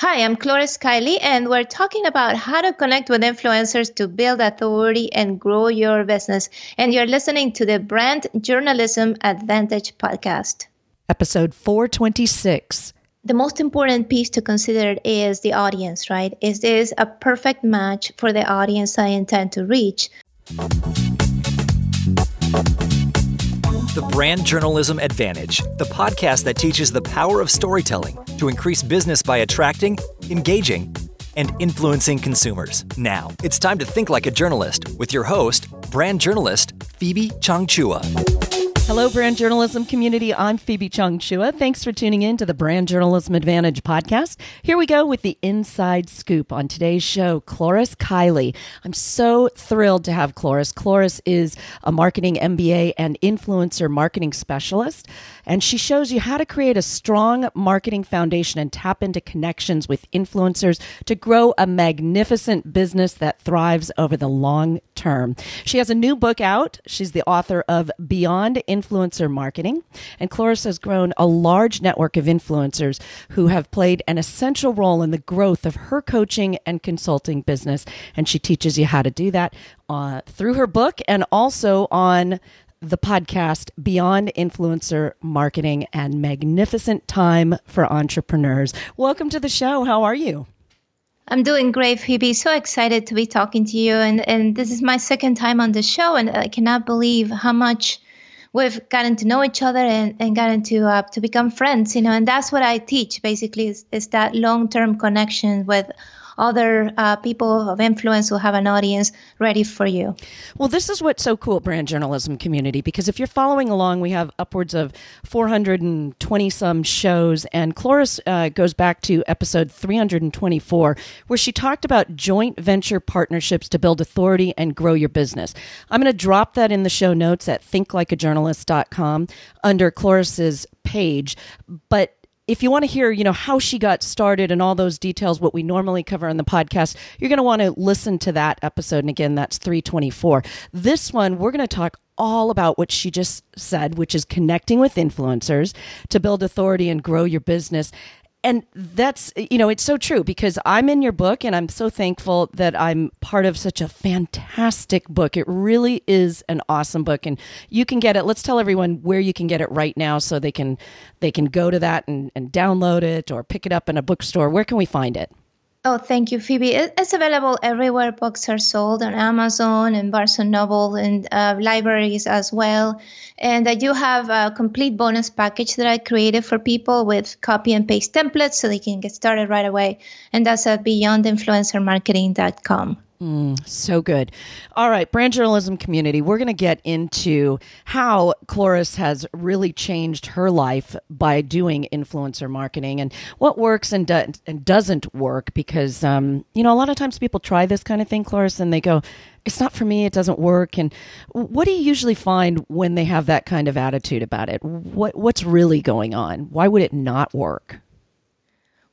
Hi, I'm Cloris Kylie, and we're talking about how to connect with influencers to build authority and grow your business. And you're listening to the Brand Journalism Advantage podcast. Episode 426. The most important piece to consider is the audience, right? Is this a perfect match for the audience I intend to reach? The Brand Journalism Advantage, the podcast that teaches the power of storytelling to increase business by attracting, engaging, and influencing consumers. Now, it's time to think like a journalist with your host, brand journalist Phoebe Chongchua. Hello, brand journalism community. I'm Phoebe Chongchua. Thanks for tuning in to the Brand Journalism Advantage podcast. Here we go with the inside scoop on today's show. Cloris Kylie. I'm so thrilled to have Cloris. Cloris is a marketing MBA and influencer marketing specialist, and she shows you how to create a strong marketing foundation and tap into connections with influencers to grow a magnificent business that thrives over the long term. She has a new book out. She's the author of Beyond influencer marketing. And Cloris has grown a large network of influencers who have played an essential role in the growth of her coaching and consulting business. And she teaches you how to do that uh, through her book and also on the podcast Beyond Influencer Marketing and Magnificent Time for Entrepreneurs. Welcome to the show. How are you? I'm doing great, Phoebe. So excited to be talking to you. And, and this is my second time on the show, and I cannot believe how much we've gotten to know each other and, and gotten to uh, to become friends you know and that's what i teach basically is, is that long-term connection with other uh, people of influence who have an audience ready for you. Well, this is what's so cool, brand journalism community, because if you're following along, we have upwards of 420 some shows, and Cloris uh, goes back to episode 324, where she talked about joint venture partnerships to build authority and grow your business. I'm going to drop that in the show notes at thinklikeajournalist.com under Cloris's page, but if you want to hear, you know, how she got started and all those details, what we normally cover on the podcast, you're going to want to listen to that episode. And again, that's 324. This one, we're going to talk all about what she just said, which is connecting with influencers to build authority and grow your business and that's you know it's so true because i'm in your book and i'm so thankful that i'm part of such a fantastic book. It really is an awesome book and you can get it. Let's tell everyone where you can get it right now so they can they can go to that and, and download it or pick it up in a bookstore. Where can we find it Oh, thank you, Phoebe. It's available everywhere books are sold on Amazon and Barnes and Noble and uh, libraries as well. And I do have a complete bonus package that I created for people with copy and paste templates so they can get started right away. And that's at beyondinfluencermarketing.com. Mm, so good. All right, brand journalism community, we're going to get into how Cloris has really changed her life by doing influencer marketing and what works and, do- and doesn't work. Because, um, you know, a lot of times people try this kind of thing, Cloris, and they go, it's not for me, it doesn't work. And what do you usually find when they have that kind of attitude about it? What, what's really going on? Why would it not work?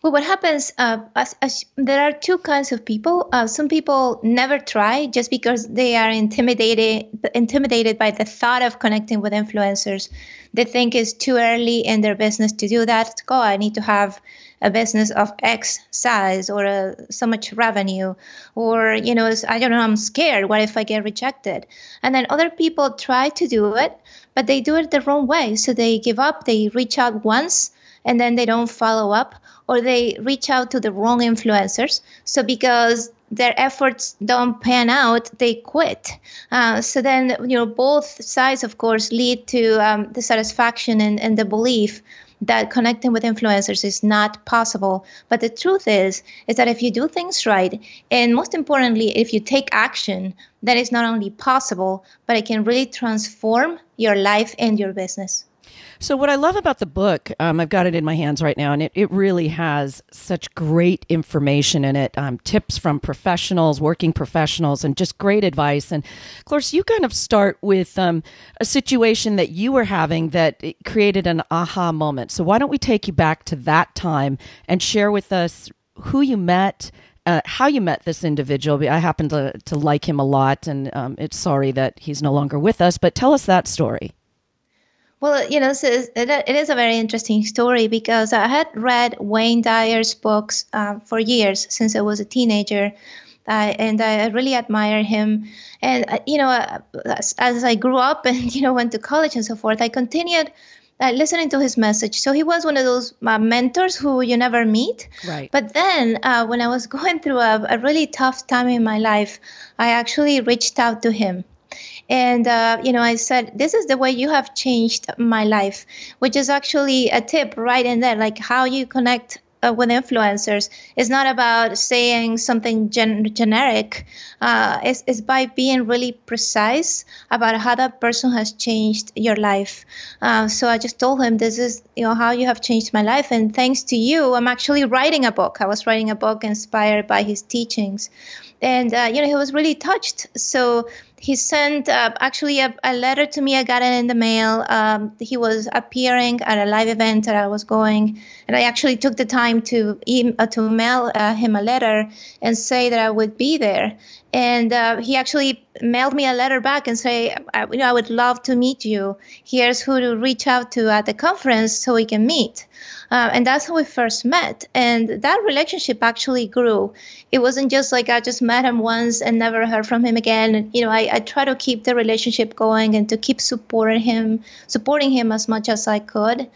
Well, what happens? Uh, as, as, there are two kinds of people. Uh, some people never try just because they are intimidated intimidated by the thought of connecting with influencers. They think it's too early in their business to do that. Oh, I need to have a business of X size or uh, so much revenue, or you know, I don't know, I'm scared. What if I get rejected? And then other people try to do it, but they do it the wrong way. So they give up. They reach out once and then they don't follow up or they reach out to the wrong influencers. So because their efforts don't pan out, they quit. Uh, so then, you know, both sides, of course, lead to um, the satisfaction and, and the belief that connecting with influencers is not possible. But the truth is, is that if you do things right, and most importantly, if you take action, that is not only possible, but it can really transform your life and your business. So, what I love about the book, um, I've got it in my hands right now, and it, it really has such great information in it um, tips from professionals, working professionals, and just great advice. And, of course, you kind of start with um, a situation that you were having that created an aha moment. So, why don't we take you back to that time and share with us who you met? Uh, how you met this individual. I happen to, to like him a lot, and um, it's sorry that he's no longer with us, but tell us that story. Well, you know, it is a very interesting story because I had read Wayne Dyer's books uh, for years since I was a teenager. Uh, and I really admire him. And uh, you know, uh, as, as, I grew up and you know went to college and so forth, I continued uh, listening to his message. So he was one of those uh, mentors who you never meet. Right. But then, uh, when I was going through a, a, really tough time in my life, I actually reached out to him and, uh, you know, I said, this is the way you have changed my life, which is actually a tip right in there, like how you connect uh, with influencers is not about saying something gen- generic. Uh, it's, it's by being really precise about how that person has changed your life. Uh, so I just told him, "This is you know how you have changed my life, and thanks to you, I'm actually writing a book. I was writing a book inspired by his teachings." and uh, you know he was really touched so he sent uh, actually a, a, letter to me i got it in the mail. Um, he was appearing at a live event that i was going and i actually took the time to uh, to mail uh, him a letter and say that i would be there. And uh, he actually mailed me a letter back and say you know i would love to meet you. Here's who to reach out to at the conference so we can meet uh, and that's how we first met. And that relationship actually grew. It wasn't just like I just met him once and never heard from him again. You know, I, I try to keep the relationship going and to keep supporting him, supporting him as much as I could.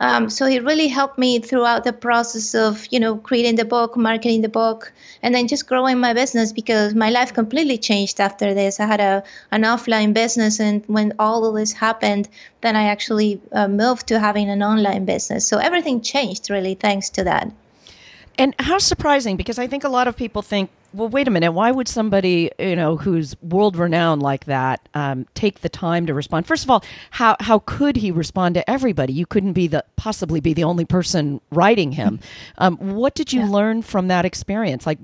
Um, so he really helped me throughout the process of, you know, creating the book, marketing the book, and then just growing my business because my life completely changed after this. I had a an offline business, and when all of this happened, then I actually uh, moved to having an online business. So everything changed really thanks to that. And how surprising because I think a lot of people think well, wait a minute. Why would somebody, you know, who's world renowned like that, um, take the time to respond? First of all, how how could he respond to everybody? You couldn't be the possibly be the only person writing him. Um, what did you yeah. learn from that experience? Like,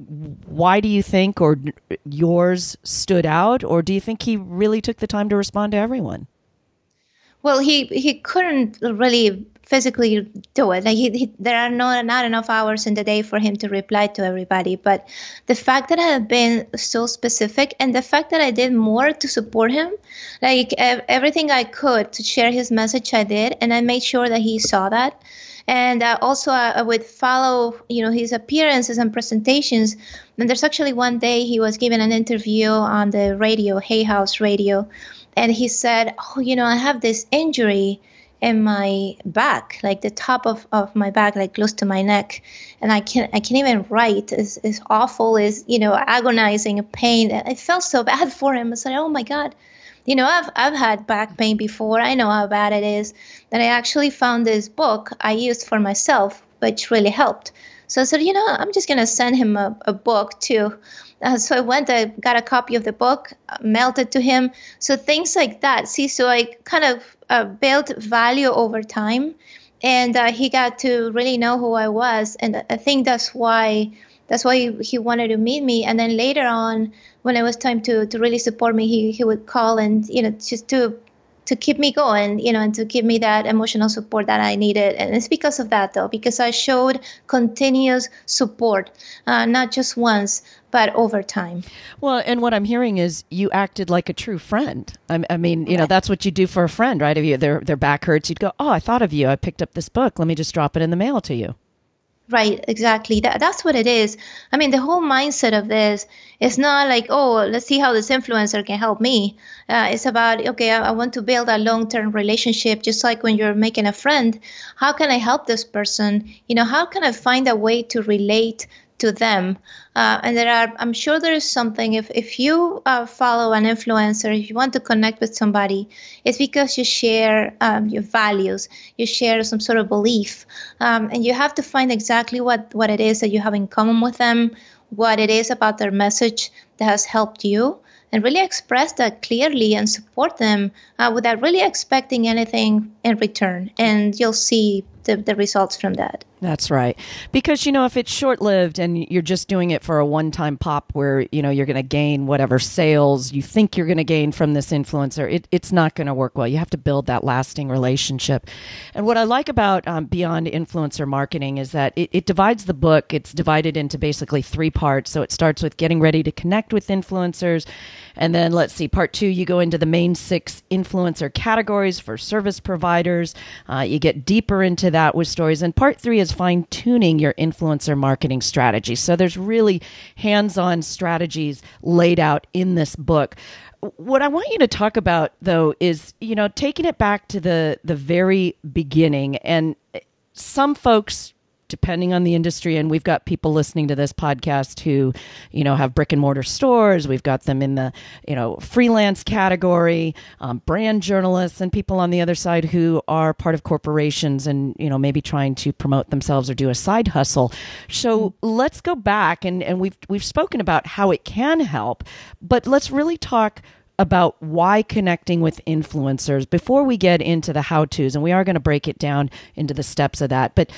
why do you think or yours stood out, or do you think he really took the time to respond to everyone? Well, he he couldn't really physically do it. Like he, he, there are not not enough hours in the day for him to reply to everybody. But the fact that I have been so specific, and the fact that I did more to support him, like everything I could to share his message, I did, and I made sure that he saw that. And uh, also, uh, I would follow, you know, his appearances and presentations. And there's actually one day he was giving an interview on the radio, Hay House Radio, and he said, "Oh, you know, I have this injury." In my back, like the top of, of my back, like close to my neck. And I can't I can't even write. It's, it's awful, is you know, agonizing pain. I felt so bad for him. I said, Oh my God. You know, I've I've had back pain before. I know how bad it is. Then I actually found this book I used for myself, which really helped. So I said, you know, I'm just gonna send him a, a book too. Uh, so I went, I got a copy of the book, uh, mailed it to him. So things like that. See, so I kind of uh, built value over time, and uh, he got to really know who I was, and I think that's why that's why he, wanted to meet me. And then later on, when it was time to to really support me, he he would call and you know just to to keep me going, you know, and to give me that emotional support that I needed. And it's because of that, though, because I showed continuous support, uh, not just once, but over time. Well, and what I'm hearing is you acted like a true friend. I, I mean, you right. know, that's what you do for a friend, right? If you their their back hurts, you'd go, "Oh, I thought of you. I picked up this book. Let me just drop it in the mail to you." Right, exactly. That, that's what it is. I mean, the whole mindset of this is not like, oh, let's see how this influencer can help me. Uh, it's about, okay, I, I want to build a long term relationship, just like when you're making a friend. How can I help this person? You know, how can I find a way to relate to them. Uh, and there are, I'm sure there is something. If if you uh, follow an influencer, if you want to connect with somebody, it's because you share um, your values, you share some sort of belief, um, and you have to find exactly what what it is that you have in common with them, what it is about their message that has helped you. And really express that clearly and support them uh, without really expecting anything in return. And you'll see the, the results from that. That's right. Because, you know, if it's short lived and you're just doing it for a one time pop where, you know, you're going to gain whatever sales you think you're going to gain from this influencer, it, it's not going to work well. You have to build that lasting relationship. And what I like about um, Beyond Influencer Marketing is that it, it divides the book, it's divided into basically three parts. So it starts with getting ready to connect with influencers. And then let's see, part two, you go into the main six influencer categories for service providers. Uh, you get deeper into that with stories. And part three is fine tuning your influencer marketing strategy. So there's really hands on strategies laid out in this book. What I want you to talk about though is, you know, taking it back to the the very beginning and some folks depending on the industry. And we've got people listening to this podcast who, you know, have brick and mortar stores. We've got them in the, you know, freelance category, um, brand journalists, and people on the other side who are part of corporations and, you know, maybe trying to promote themselves or do a side hustle. So mm-hmm. let's go back and, and we've, we've spoken about how it can help, but let's really talk about why connecting with influencers before we get into the how to's. And we are going to break it down into the steps of that. But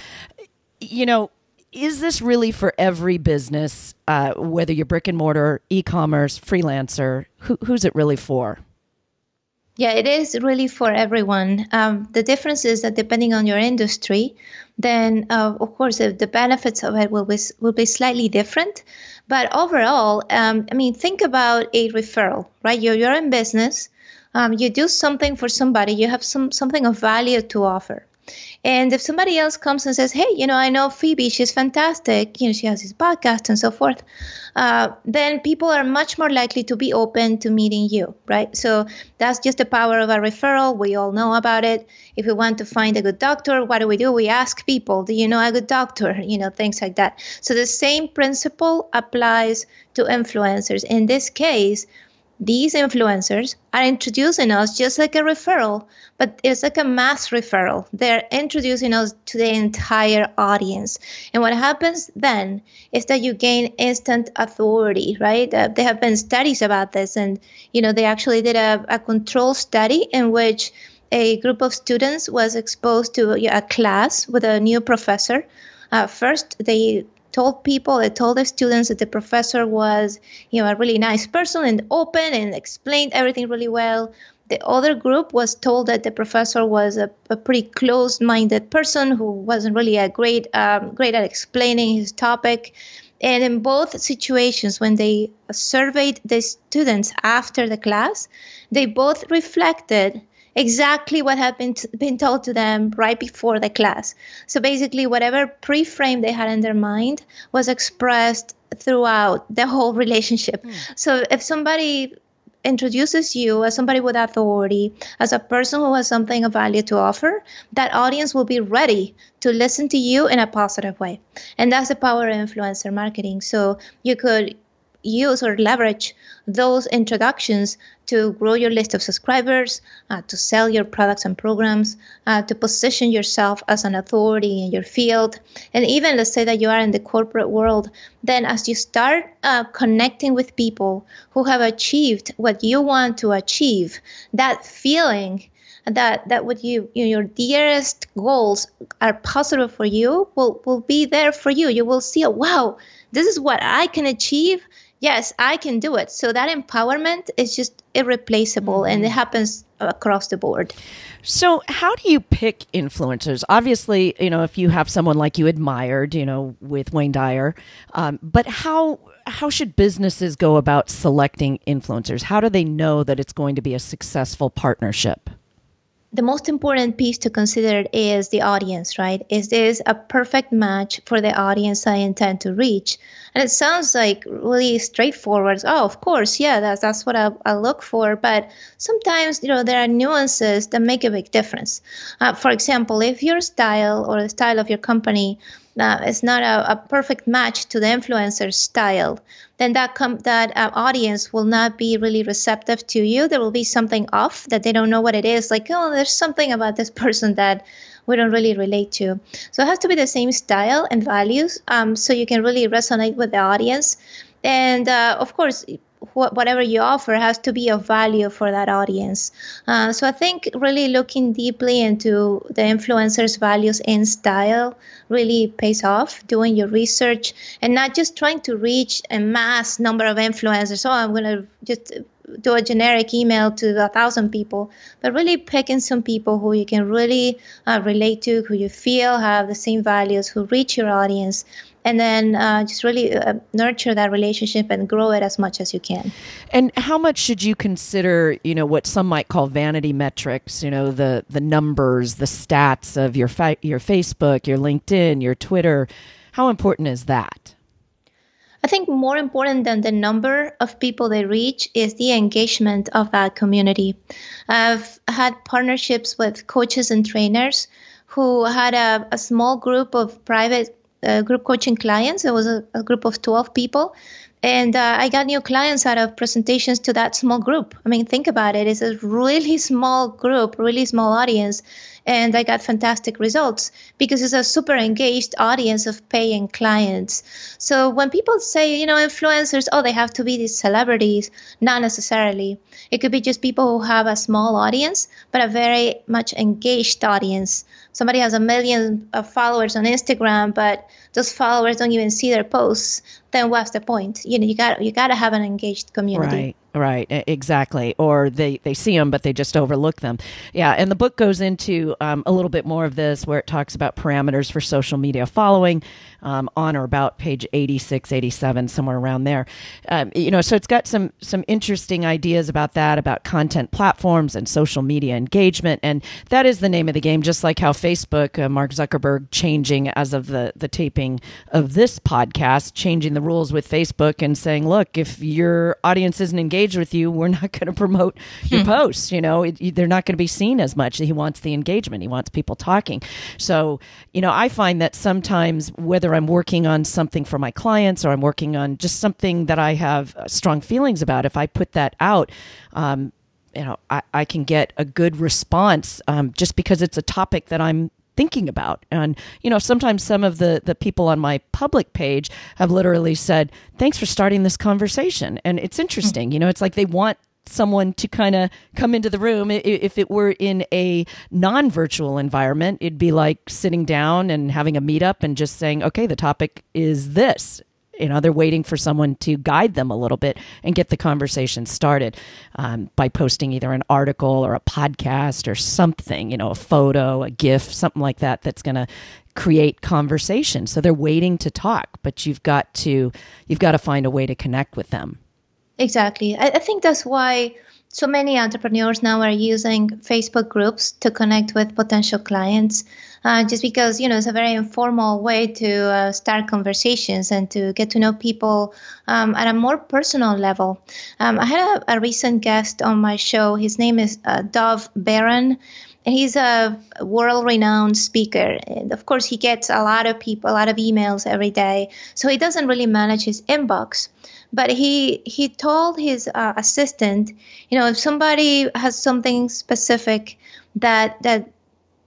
you know, is this really for every business, uh, whether you're brick and mortar, e commerce, freelancer? Who, who's it really for? Yeah, it is really for everyone. Um, the difference is that depending on your industry, then uh, of course the, benefits of it will be will be slightly different. But overall, um, I mean, think about a referral, right? You're you're in business, um, you do something for somebody, you have some something of value to offer. And if somebody else comes and says, "Hey, you know, I know Phoebe, she's fantastic. You know, she has this podcast and so forth," uh, then people are much more likely to be open to meeting you, right? So that's just the power of a referral. We all know about it. If we want to find a good doctor, what do we do? We ask people, "Do you know a good doctor?" You know, things like that. So the same principle applies to influencers. In this case, these influencers are introducing us just like a referral, but it's like a mass referral. They're introducing us to the entire audience. And what happens then is that you gain instant authority, right? Uh, there have been studies about this, and you know they actually did a, a control study in which a group of students was exposed to a class with a new professor. Uh, first, they told people, they told the students that the professor was, you know, a really nice person and open and explained everything really well. The other group was told that the professor was a, a pretty closed-minded person who wasn't really a great, um, great at explaining his topic. And in both situations, when they surveyed the students after the class, they both reflected exactly what had been, t- been told to them right before the class. So basically, whatever pre frame they had in their mind was expressed throughout the whole relationship. Mm. So if somebody introduces you as somebody with authority, as a person who has something of value to offer, that audience will be ready to listen to you in a positive way. And that's the power of influencer marketing. So you could use or leverage those introductions to grow your list of subscribers, uh, to sell your products and programs, uh, to position yourself as an authority in your field. And even let's say that you are in the corporate world, then as you start uh, connecting with people who have achieved what you want to achieve, that feeling that that what you, you your dearest goals are possible for you will will be there for you you will see wow this is what i can achieve yes, I can do it. So that empowerment is just irreplaceable and it mm-hmm. happens across the board. So, how do you pick influencers? Obviously, you know, if you have someone like you admired, you know, with Wayne Dyer, um, but how how should businesses go about selecting influencers? How do they know that it's going to be a successful partnership? The most important piece to consider is the audience, right? Is this a perfect match for the audience I intend to reach? And it sounds like really straightforward. Oh, of course, yeah, that's that's what I, I look for. But sometimes, you know, there are nuances that make a big difference. Uh, for example, if your style or the style of your company uh, is not a, a, perfect match to the influencer's style, then that com- that uh, audience will not be really receptive to you. There will be something off that they don't know what it is. Like, oh, there's something about this person that we don't really relate to. So it has to be the same style and values um, so you can really resonate with the audience. And uh, of course, wh- whatever you offer has to be of value for that audience. Uh, so I think really looking deeply into the influencer's values and style really pays off. Doing your research and not just trying to reach a mass number of influencers. Oh, I'm to just do a generic email to a thousand people, but really picking some people who you can really uh, relate to, who you feel have the same values, who reach your audience, and then uh, just really uh, nurture that relationship and grow it as much as you can. And how much should you consider, you know, what some might call vanity metrics? You know, the the numbers, the stats of your fa- your Facebook, your LinkedIn, your Twitter. How important is that? I think more important than the number of people they reach is the engagement of that community. I've had partnerships with coaches and trainers who had a, a small group of private uh, group coaching clients. It was a, a group of 12 people. And uh, I got new clients out of presentations to that small group. I mean, think about it. It's a really small group, really small audience and I got fantastic results because it's a super engaged audience of paying clients. So when people say, you know, influencers, oh, they have to be these celebrities, not necessarily. It could be just people who have a small audience, but a very much engaged audience. Somebody has a million of followers on Instagram, but those followers don't even see their posts. Then what's the point? You know, you got you got to have an engaged community. Right. Right, exactly. Or they, they see them, but they just overlook them. Yeah, and the book goes into um, a little bit more of this where it talks about parameters for social media following um, on or about page 86, 87, somewhere around there. Um, you know, so it's got some, some interesting ideas about that, about content platforms and social media engagement. And that is the name of the game, just like how Facebook, uh, Mark Zuckerberg changing as of the, the taping of this podcast, changing the rules with Facebook and saying, look, if your audience isn't engaged, with you, we're not going to promote your hmm. posts. You know, it, they're not going to be seen as much. He wants the engagement. He wants people talking. So, you know, I find that sometimes whether I'm working on something for my clients or I'm working on just something that I have uh, strong feelings about, if I put that out, um, you know, I, I can get a good response um, just because it's a topic that I'm thinking about. And, you know, sometimes some of the, the people on my public page have literally said, thanks for starting this conversation. And it's hmm. interesting, you know, it's like they want someone to kind of come into the room. If it were in a non virtual environment, it'd be like sitting down and having a meetup and just saying, okay, the topic is this you know they're waiting for someone to guide them a little bit and get the conversation started um, by posting either an article or a podcast or something you know a photo a gif something like that that's going to create conversation. So they're waiting to talk but you've got to you've got to find a way to connect with them. Exactly. I, I think that's why so many entrepreneurs now are using Facebook groups to connect with potential clients, uh, just because you know it's a very informal way to uh, start conversations and to get to know people um, at a more personal level. Um, I had a, a, recent guest on my show. His name is uh, Dov Baron. And he's a world-renowned speaker, and of course, he gets a lot of people, a lot of emails every day. So he doesn't really manage his inbox but he he told his uh, assistant you know if somebody has something specific that that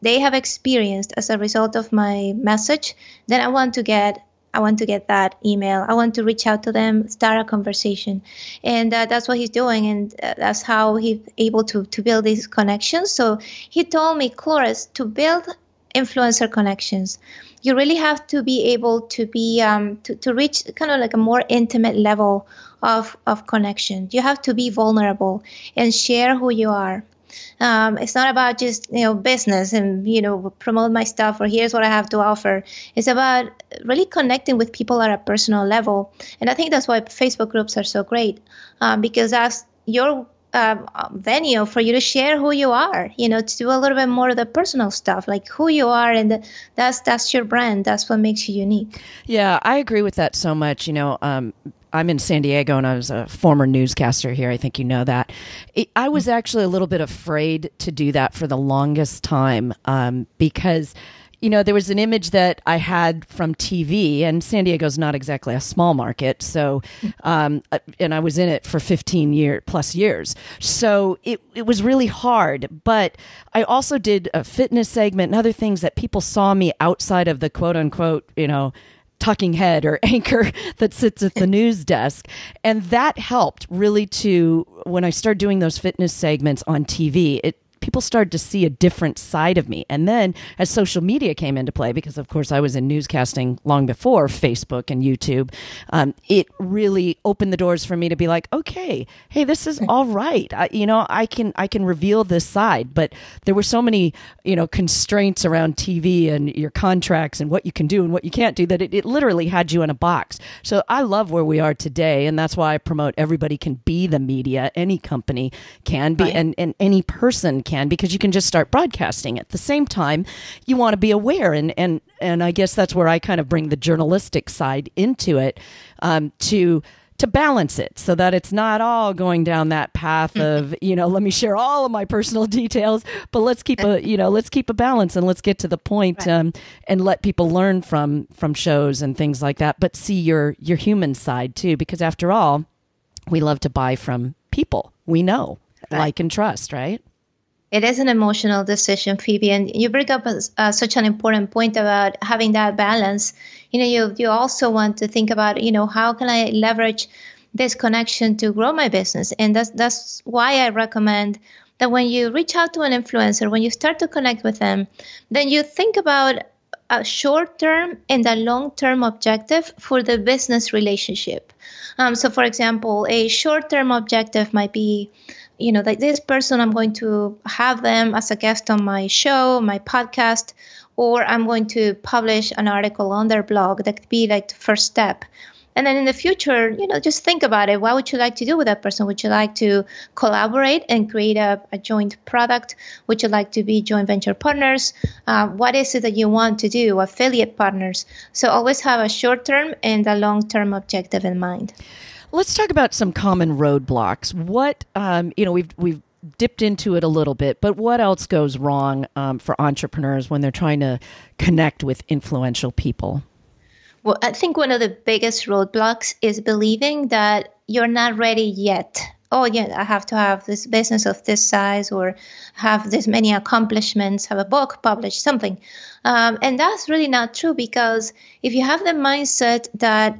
they have experienced as a result of my message then i want to get I want to get that email. I want to reach out to them, start a conversation, and uh, that's what he's doing, and uh, that's how he's able to to build these connections. So he told me, Cloris, to build influencer connections. You really have to be able to be um, to, to reach kind of like a more intimate level of, of connection. You have to be vulnerable and share who you are. Um, it's not about just you know business and you know promote my stuff or here's what I have to offer. It's about really connecting with people at a personal level, and I think that's why Facebook groups are so great um, because that's your um, venue for you to share who you are you know to do a little bit more of the personal stuff like who you are and that's that's your brand that's what makes you unique yeah i agree with that so much you know um, I'm in San Diego and I was a former newscaster here. I think you know that. I was actually a little bit afraid to do that for the longest time um, because you know, there was an image that I had from TV, and San Diego's not exactly a small market. So, um, uh, and I was in it for 15 year plus years. So it, it was really hard. But I also did a fitness segment and other things that people saw me outside of the quote unquote, you know, talking head or anchor that sits at the news desk. And that helped really to, when I started doing those fitness segments on TV, it people started to see a different side of me. And then as social media came into play, because of course I was in newscasting long before Facebook and YouTube, um, it really opened the doors for me to be like, okay, hey, this is all right. I, you know, I can I can reveal this side. But there were so many you know constraints around TV and your contracts and what you can do and what you can't do that it, it literally had you in a box. So I love where we are today, and that's why I promote everybody can be the media. Any company can be, right. and and any person can because you can just start broadcasting. At the same time, you want to be aware, and and and I guess that's where I kind of bring the journalistic side into it um, to to balance it so that it's not all going down that path of you know let me share all of my personal details but let's keep a you know let's keep a balance and let's get to the point um, and let people learn from from shows and things like that but see your your human side too because after all we love to buy from people we know right. like and trust right it is an emotional decision, Phoebe, and you bring up such an important point about having that balance. You know, you you also want to think about, you know, how can I leverage this connection to grow my business, and that's that's why I recommend that when you reach out to an influencer, when you start to connect with them, then you think about a short term and a long term objective for the business relationship. Um, so, for example, a short term objective might be you know, like this person, I'm going to have them as a guest on my show, my podcast, or I'm going to publish an article on their blog. That could be like the first step. And then in the future, you know, just think about it. What would you like to do with that person? Would you like to collaborate and create a, a joint product? Would you like to be joint venture partners? Uh, what is it that you want to do? Affiliate partners. So always have a short term and a long term objective in mind. Let's talk about some common roadblocks. What um, you know, we've we've dipped into it a little bit, but what else goes wrong um, for entrepreneurs when they're trying to connect with influential people? Well, I think one of the biggest roadblocks is believing that you're not ready yet. Oh, yeah, I have to have this business of this size or have this many accomplishments, have a book published, something. Um, and that's really not true because if you have the mindset that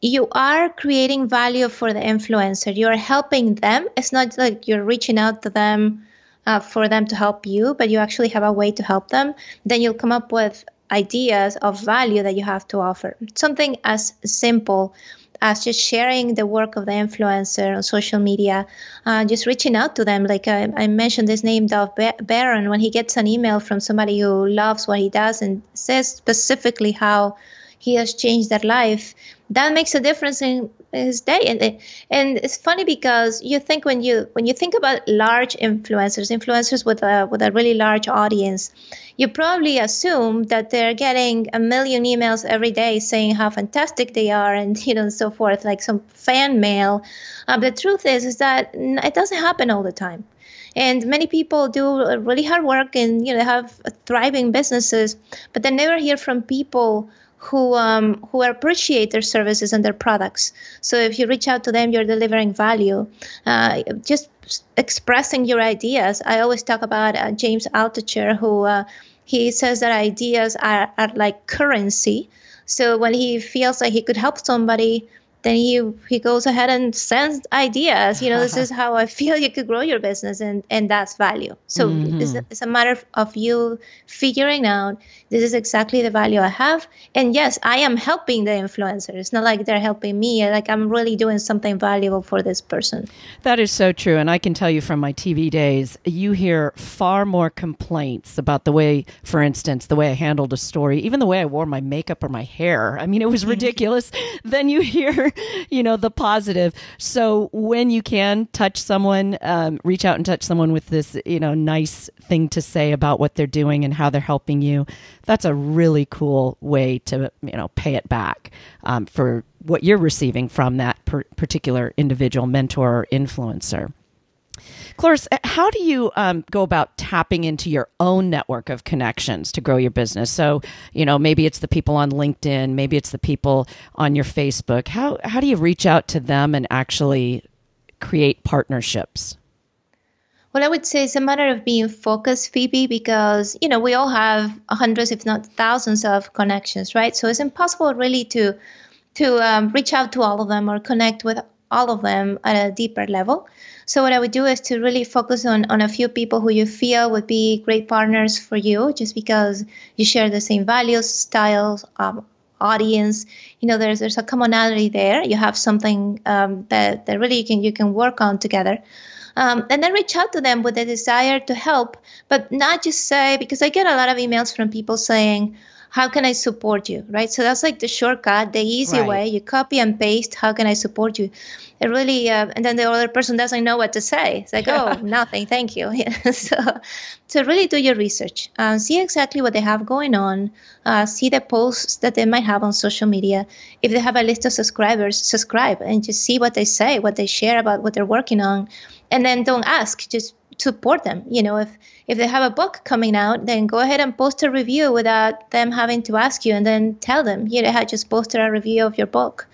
you are creating value for the influencer. You are helping them. It's not like you're reaching out to them uh, for them to help you, but you actually have a way to help them. Then you'll come up with ideas of value that you have to offer. Something as simple as just sharing the work of the influencer on social media, uh, just reaching out to them. Like I, I mentioned this name, Dov Baron, when he gets an email from somebody who loves what he does and says specifically how he has changed their life that makes a difference in his day. And and it's funny because you think when you when you think about large influencers influencers with a with a really large audience you probably assume that they're getting a million emails every day saying how fantastic they are and you know and so forth like some fan mail. Uh, the truth is is that it doesn't happen all the time. And many people do really hard work and you know have thriving businesses but they never hear from people who um, who appreciate their services and their products. So if you reach out to them, you're delivering value. Uh, just expressing your ideas. I always talk about uh, James Altucher, who uh, he says that ideas are, are like currency. So when he feels like he could help somebody then he he goes ahead and sends ideas. You know this is how i feel you could grow your business and and that's value. So mm-hmm. it's, a, it's, a, matter of you figuring out this is exactly the value i have. And yes i am helping the influencer. It's not like they're helping me like i'm really doing something valuable for this person. That is so true and i can tell you from my tv days you hear far more complaints about the way for instance the way i handled a story even the way i wore my makeup or my hair. I mean it was ridiculous then you hear you know, the positive. So when you can touch someone, um, reach out and touch someone with this, you know, nice thing to say about what they're doing and how they're helping you. That's a really cool way to, you know, pay it back um, for what you're receiving from that per- particular individual mentor or influencer. Cloris, uh, how do you um, go about tapping into your own network of connections to grow your business? So, you know, maybe it's the people on LinkedIn, maybe it's the people on your Facebook. How how do you reach out to them and actually create partnerships? Well, I would say it's a matter of being focused, Phoebe, because you know we all have hundreds, if not thousands, of connections, right? So it's impossible really to to um, reach out to all of them or connect with all of them at a deeper level. So what I would do is to really focus on on a few people who you feel would be great partners for you, just because you share the same values, styles, um, audience. You know, there's there's a commonality there. You have something um, that that really you can you can work on together. Um, and then reach out to them with a desire to help, but not just say, because I get a lot of emails from people saying, how can I support you? Right. So that's like the shortcut, the easy right. way. You copy and paste. How can I support you? It really, uh, and then the other person doesn't know what to say. It's like, oh, nothing, thank you. so, so really do your research. Uh, see exactly what they have going on. Uh, see the posts that they might have on social media. If they have a list of subscribers, subscribe and just see what they say, what they share about what they're working on, and then don't ask. Just support them. You know, if if they have a book coming out, then go ahead and post a review without them having to ask you, and then tell them, you know, I just posted a review of your book.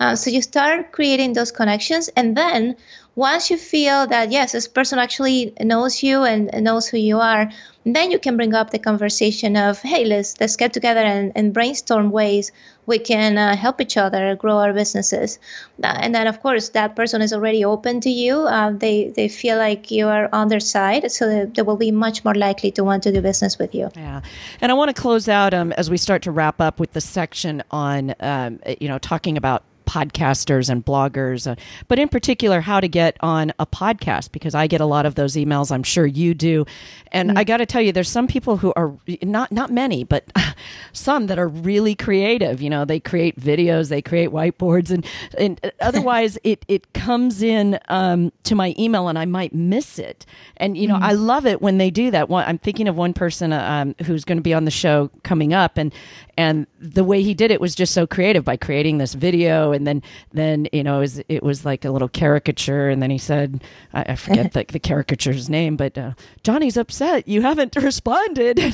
Uh, so you start creating those connections, and then once you feel that yes, this person actually knows you and knows who you are, then you can bring up the conversation of hey, let's let's get together and, and brainstorm ways we can uh, help each other grow our businesses. Uh, and then of course that person is already open to you. Uh, they they feel like you are on their side, so they, they, will be much more likely to want to do business with you. Yeah, and I want to close out um, as we start to wrap up with the section on um, you know talking about podcasters and bloggers, uh, but in particular, how to get on a podcast because I get a lot of those emails. I'm sure you do, and mm-hmm. I got to tell you, there's some people who are not not many, but some that are really creative. You know, they create videos, they create whiteboards, and and otherwise, it it comes in um, to my email, and I might miss it. And you know, mm-hmm. I love it when they do that. One, I'm thinking of one person uh, um, who's going to be on the show coming up, and and the way he did it was just so creative by creating this video and then then you know it was, it was like a little caricature. And then he said i, I forget the, the caricature's name but uh, johnny's upset. You haven't responded.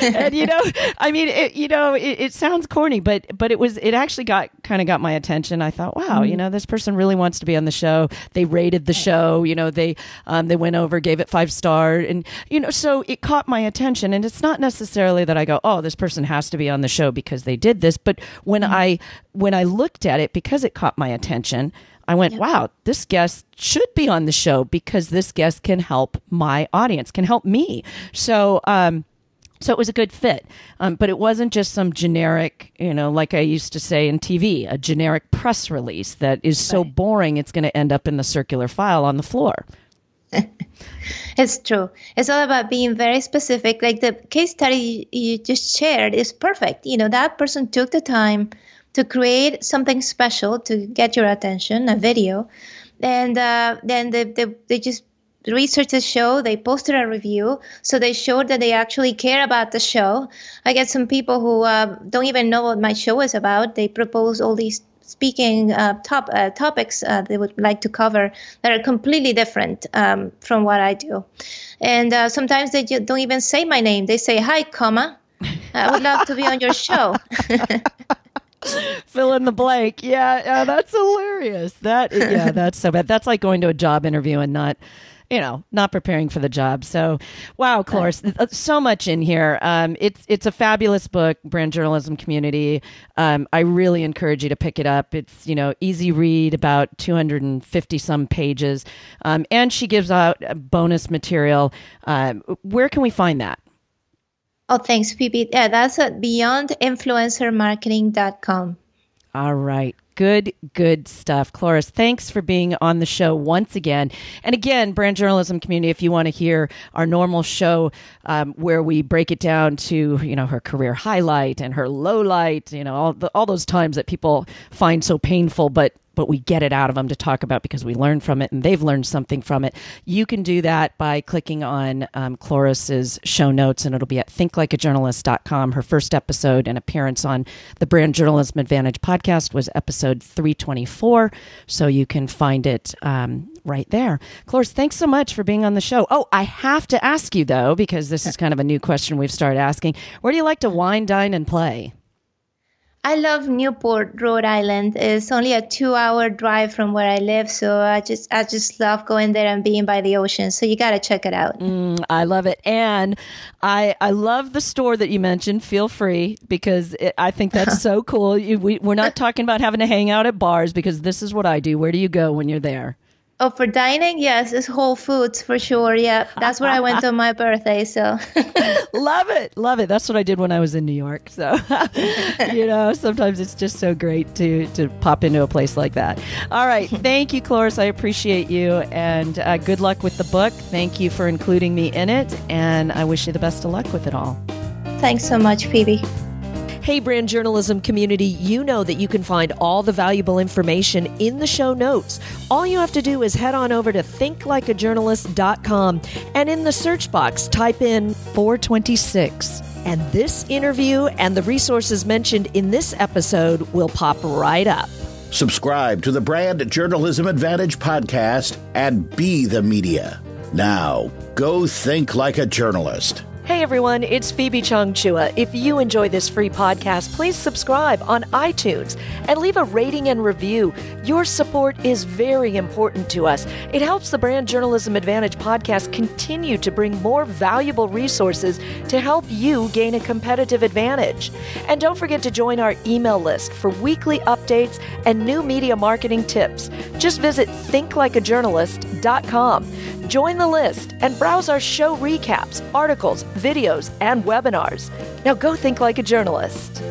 And you know i mean it, you know it, it, sounds corny but but it was it actually got kind of got my attention. I thought wow mm-hmm. you know this person really wants to be on the show. They rated the show you know they um, they went over gave it five star. And you know so it caught my attention. And it's not necessarily that i go oh this person has to be on the the show because they did this. But when mm-hmm. I when I looked at it because it caught my attention, I went, yeah. wow, this guest should be on the show because this guest can help my audience, can help me. So, um, so it was a good fit. Um, but it wasn't just some generic, you know, like I used to say in TV, a generic press release that is so right. boring it's going to end up in the circular file on the floor. it's true. It's all about being very specific. Like the case study you just shared is perfect. You know, that person took the time to create something special to get your attention, a video, and uh, then they, they, they just researched the show they posted a review so they showed that they actually care about the show i get some people who uh, don't even know what my show is about they propose all these speaking uh, top uh, topics uh, they would like to cover that are completely different um, from what I do. And uh, sometimes they don't even say my name. They say, "Hi, comma. I would love to be on your show." Fill in the blank. Yeah, yeah, that's hilarious. That yeah, that's so bad. That's like going to a job interview and not you know, not preparing for the job. So, wow, Cloris, uh, so much in here. Um, it's it's a fabulous book, brand journalism community. Um, I really encourage you to pick it up. It's you know easy read, about two hundred and fifty some pages, um, and she gives out bonus material. Um, where can we find that? Oh, thanks, Phoebe. Yeah, that's at beyondinfluencermarketing.com. All right. Good, good stuff. Cloris, thanks for being on the show once again. And again, brand journalism community, if you want to hear our normal show um, where we break it down to, you know, her career highlight and her low light, you know, all, the, all those times that people find so painful, but but we get it out of them to talk about because we learn from it and they've learned something from it. You can do that by clicking on um, Cloris's show notes and it'll be at thinklikeajournalist.com. Her first episode and appearance on the Brand Journalism Advantage podcast was episode 324. So you can find it um, right there. Cloris, thanks so much for being on the show. Oh, I have to ask you though, because this is kind of a new question we've started asking. Where do you like to wine, dine, and play? I love Newport, Rhode Island. It's only a two-hour drive from where I live, so I just I just love going there and being by the ocean. So you got to check it out. Mm, I love it, and I I love the store that you mentioned. Feel free because it, I think that's so cool. You, we, we're not talking about having to hang out at bars because this is what I do. Where do you go when you're there? Oh, for dining, yes, it's Whole Foods for sure. Yeah, that's where I went on my birthday. So love it, love it. That's what I did when I was in New York. So you know, sometimes it's just so great to to pop into a place like that. All right, thank you, Cloris. I appreciate you, and uh, good luck with the book. Thank you for including me in it, and I wish you the best of luck with it all. Thanks so much, Phoebe. Hey, brand journalism community, you know that you can find all the valuable information in the show notes. All you have to do is head on over to thinklikeajournalist.com and in the search box, type in 426. And this interview and the resources mentioned in this episode will pop right up. Subscribe to the Brand Journalism Advantage podcast and be the media. Now, go think like a journalist. Hey everyone, it's Phoebe Chongchua. If you enjoy this free podcast, please subscribe on iTunes and leave a rating and review. Your support is very important to us. It helps the Brand Journalism Advantage podcast continue to bring more valuable resources to help you gain a competitive advantage. And don't forget to join our email list for weekly updates and new media marketing tips. Just visit thinklikeajournalist.com. Join the list and browse our show recaps, articles, videos, and webinars. Now go think like a journalist.